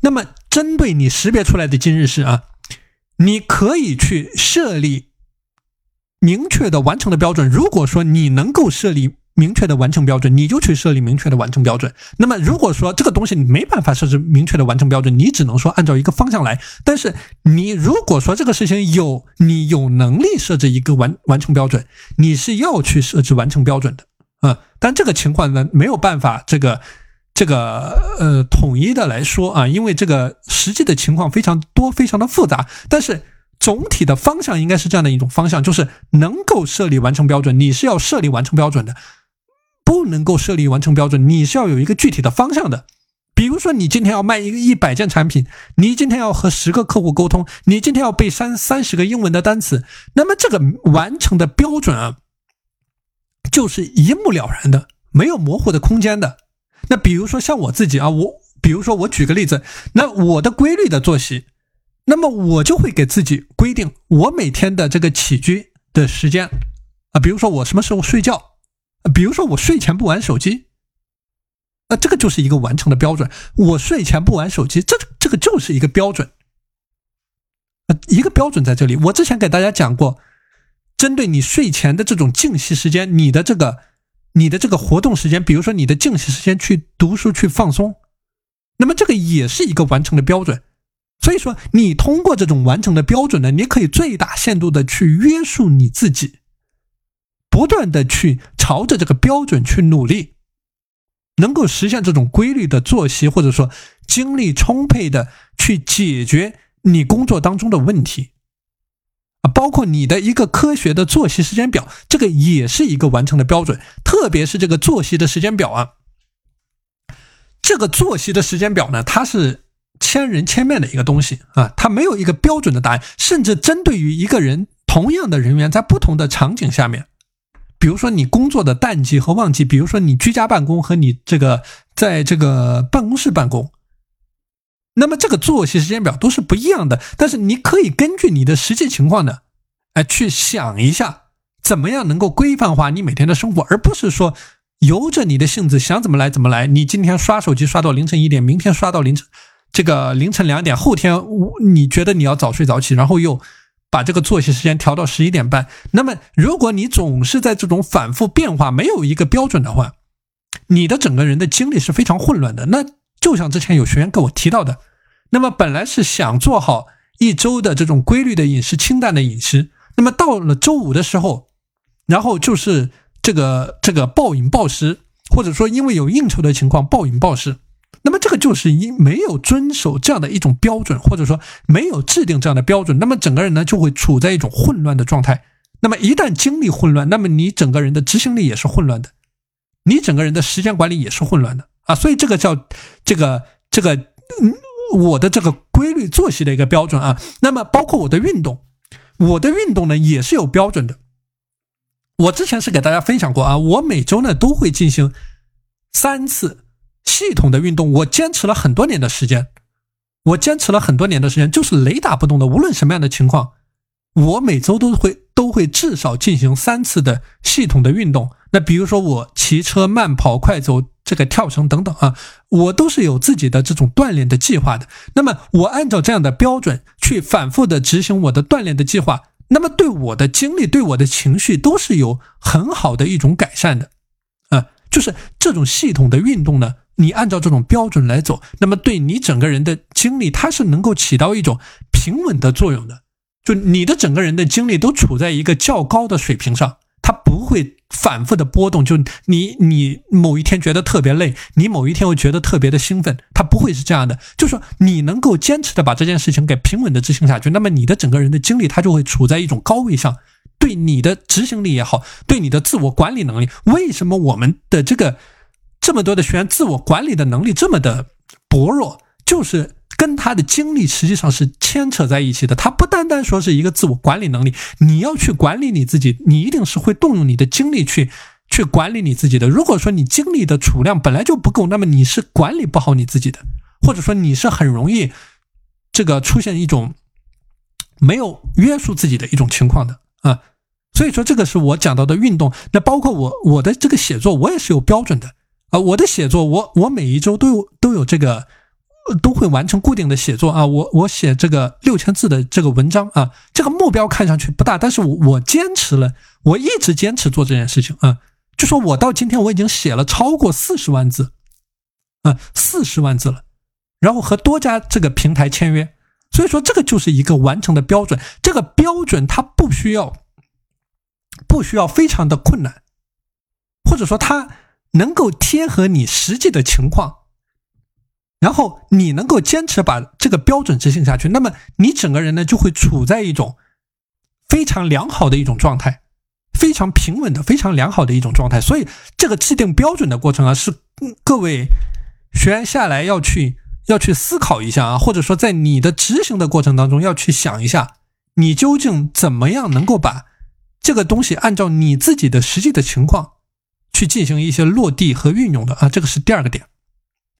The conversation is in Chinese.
那么针对你识别出来的今日事啊，你可以去设立明确的完成的标准。如果说你能够设立。明确的完成标准，你就去设立明确的完成标准。那么，如果说这个东西你没办法设置明确的完成标准，你只能说按照一个方向来。但是，你如果说这个事情有你有能力设置一个完完成标准，你是要去设置完成标准的啊。但这个情况呢，没有办法这个这个呃统一的来说啊，因为这个实际的情况非常多，非常的复杂。但是。总体的方向应该是这样的一种方向，就是能够设立完成标准，你是要设立完成标准的；不能够设立完成标准，你是要有一个具体的方向的。比如说，你今天要卖一个一百件产品，你今天要和十个客户沟通，你今天要背三三十个英文的单词，那么这个完成的标准啊，就是一目了然的，没有模糊的空间的。那比如说像我自己啊，我比如说我举个例子，那我的规律的作息。那么我就会给自己规定我每天的这个起居的时间啊，比如说我什么时候睡觉，比如说我睡前不玩手机，啊这个就是一个完成的标准。我睡前不玩手机，这这个就是一个标准，啊一个标准在这里。我之前给大家讲过，针对你睡前的这种静息时间，你的这个你的这个活动时间，比如说你的静息时间去读书去放松，那么这个也是一个完成的标准。所以说，你通过这种完成的标准呢，你可以最大限度的去约束你自己，不断的去朝着这个标准去努力，能够实现这种规律的作息，或者说精力充沛的去解决你工作当中的问题啊，包括你的一个科学的作息时间表，这个也是一个完成的标准。特别是这个作息的时间表啊，这个作息的时间表呢，它是。千人千面的一个东西啊，它没有一个标准的答案，甚至针对于一个人同样的人员，在不同的场景下面，比如说你工作的淡季和旺季，比如说你居家办公和你这个在这个办公室办公，那么这个作息时间表都是不一样的。但是你可以根据你的实际情况呢，哎，去想一下怎么样能够规范化你每天的生活，而不是说由着你的性子想怎么来怎么来。你今天刷手机刷到凌晨一点，明天刷到凌晨。这个凌晨两点，后天你觉得你要早睡早起，然后又把这个作息时间调到十一点半。那么，如果你总是在这种反复变化，没有一个标准的话，你的整个人的精力是非常混乱的。那就像之前有学员跟我提到的，那么本来是想做好一周的这种规律的饮食、清淡的饮食，那么到了周五的时候，然后就是这个这个暴饮暴食，或者说因为有应酬的情况暴饮暴食。那么这个就是因没有遵守这样的一种标准，或者说没有制定这样的标准，那么整个人呢就会处在一种混乱的状态。那么一旦精力混乱，那么你整个人的执行力也是混乱的，你整个人的时间管理也是混乱的啊。所以这个叫这个这个嗯，我的这个规律作息的一个标准啊。那么包括我的运动，我的运动呢也是有标准的。我之前是给大家分享过啊，我每周呢都会进行三次。系统的运动，我坚持了很多年的时间，我坚持了很多年的时间，就是雷打不动的。无论什么样的情况，我每周都会都会至少进行三次的系统的运动。那比如说我骑车、慢跑、快走、这个跳绳等等啊，我都是有自己的这种锻炼的计划的。那么我按照这样的标准去反复的执行我的锻炼的计划，那么对我的精力、对我的情绪都是有很好的一种改善的啊。就是这种系统的运动呢。你按照这种标准来走，那么对你整个人的精力，它是能够起到一种平稳的作用的。就你的整个人的精力都处在一个较高的水平上，它不会反复的波动。就你你某一天觉得特别累，你某一天又觉得特别的兴奋，它不会是这样的。就说你能够坚持的把这件事情给平稳的执行下去，那么你的整个人的精力它就会处在一种高位上。对你的执行力也好，对你的自我管理能力，为什么我们的这个？这么多的学员自我管理的能力这么的薄弱，就是跟他的精力实际上是牵扯在一起的。他不单单说是一个自我管理能力，你要去管理你自己，你一定是会动用你的精力去去管理你自己的。如果说你精力的储量本来就不够，那么你是管理不好你自己的，或者说你是很容易这个出现一种没有约束自己的一种情况的啊。所以说，这个是我讲到的运动。那包括我我的这个写作，我也是有标准的。啊，我的写作，我我每一周都有都有这个都会完成固定的写作啊。我我写这个六千字的这个文章啊，这个目标看上去不大，但是我我坚持了，我一直坚持做这件事情啊。就说我到今天我已经写了超过四十万字，啊，四十万字了，然后和多家这个平台签约，所以说这个就是一个完成的标准。这个标准它不需要，不需要非常的困难，或者说它能够贴合你实际的情况，然后你能够坚持把这个标准执行下去，那么你整个人呢就会处在一种非常良好的一种状态。非常平稳的、非常良好的一种状态，所以这个制定标准的过程啊，是各位学员下来要去要去思考一下啊，或者说在你的执行的过程当中要去想一下，你究竟怎么样能够把这个东西按照你自己的实际的情况去进行一些落地和运用的啊，这个是第二个点。